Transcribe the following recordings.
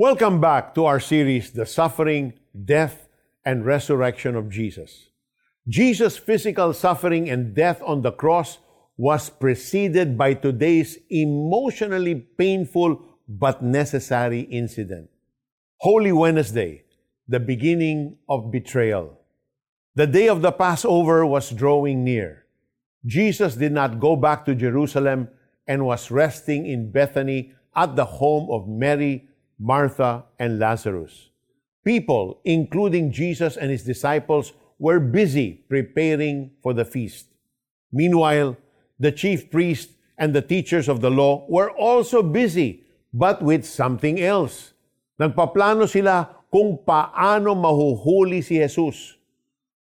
Welcome back to our series, The Suffering, Death, and Resurrection of Jesus. Jesus' physical suffering and death on the cross was preceded by today's emotionally painful but necessary incident. Holy Wednesday, the beginning of betrayal. The day of the Passover was drawing near. Jesus did not go back to Jerusalem and was resting in Bethany at the home of Mary, Martha, and Lazarus. People, including Jesus and his disciples, were busy preparing for the feast. Meanwhile, the chief priests and the teachers of the law were also busy, but with something else. Nagpaplano sila kung paano mahuhuli si Jesus.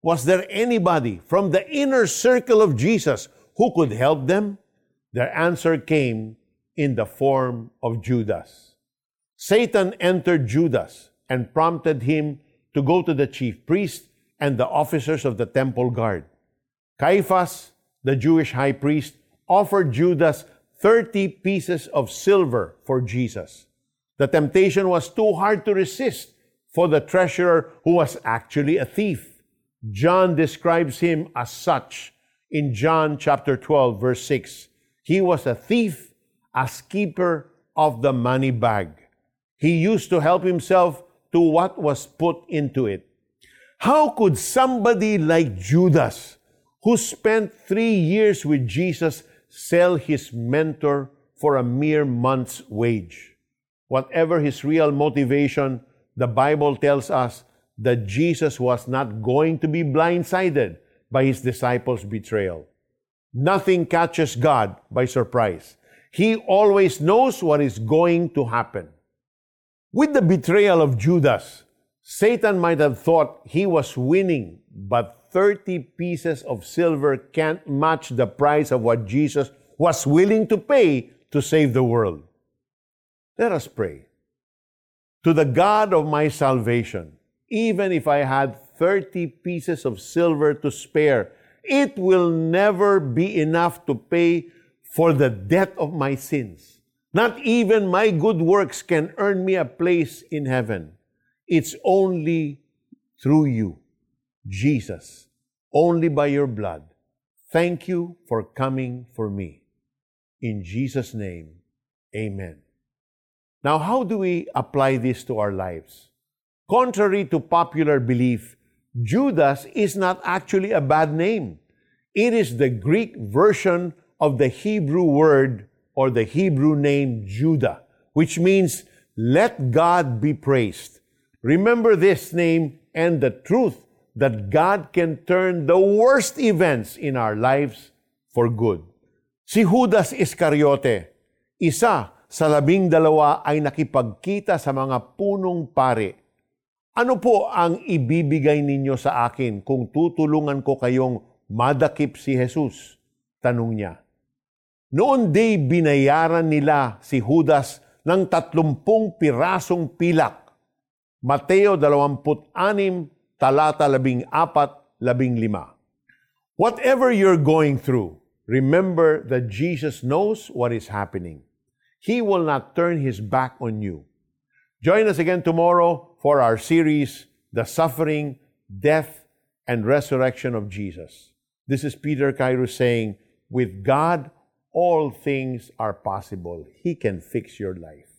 Was there anybody from the inner circle of Jesus who could help them? Their answer came in the form of Judas. Satan entered Judas and prompted him to go to the chief priest and the officers of the temple guard. Caiaphas, the Jewish high priest, offered Judas 30 pieces of silver for Jesus. The temptation was too hard to resist for the treasurer who was actually a thief. John describes him as such in John chapter 12 verse 6. He was a thief, a keeper of the money bag. He used to help himself to what was put into it. How could somebody like Judas, who spent three years with Jesus, sell his mentor for a mere month's wage? Whatever his real motivation, the Bible tells us that Jesus was not going to be blindsided by his disciples' betrayal. Nothing catches God by surprise. He always knows what is going to happen. With the betrayal of Judas, Satan might have thought he was winning, but 30 pieces of silver can't match the price of what Jesus was willing to pay to save the world. Let us pray. To the God of my salvation, even if I had 30 pieces of silver to spare, it will never be enough to pay for the debt of my sins. Not even my good works can earn me a place in heaven. It's only through you, Jesus, only by your blood. Thank you for coming for me. In Jesus' name, amen. Now, how do we apply this to our lives? Contrary to popular belief, Judas is not actually a bad name. It is the Greek version of the Hebrew word or the Hebrew name Judah, which means let God be praised. Remember this name and the truth that God can turn the worst events in our lives for good. Si Judas Iscariote, isa sa labing dalawa ay nakipagkita sa mga punong pare. Ano po ang ibibigay ninyo sa akin kung tutulungan ko kayong madakip si Jesus? Tanong niya. Noon day binayaran nila si Judas ng tatlumpung pirasong pilak. Mateo 26, talata 14, 15. Whatever you're going through, remember that Jesus knows what is happening. He will not turn His back on you. Join us again tomorrow for our series, The Suffering, Death, and Resurrection of Jesus. This is Peter Cairo saying, with God, all things are possible. He can fix your life.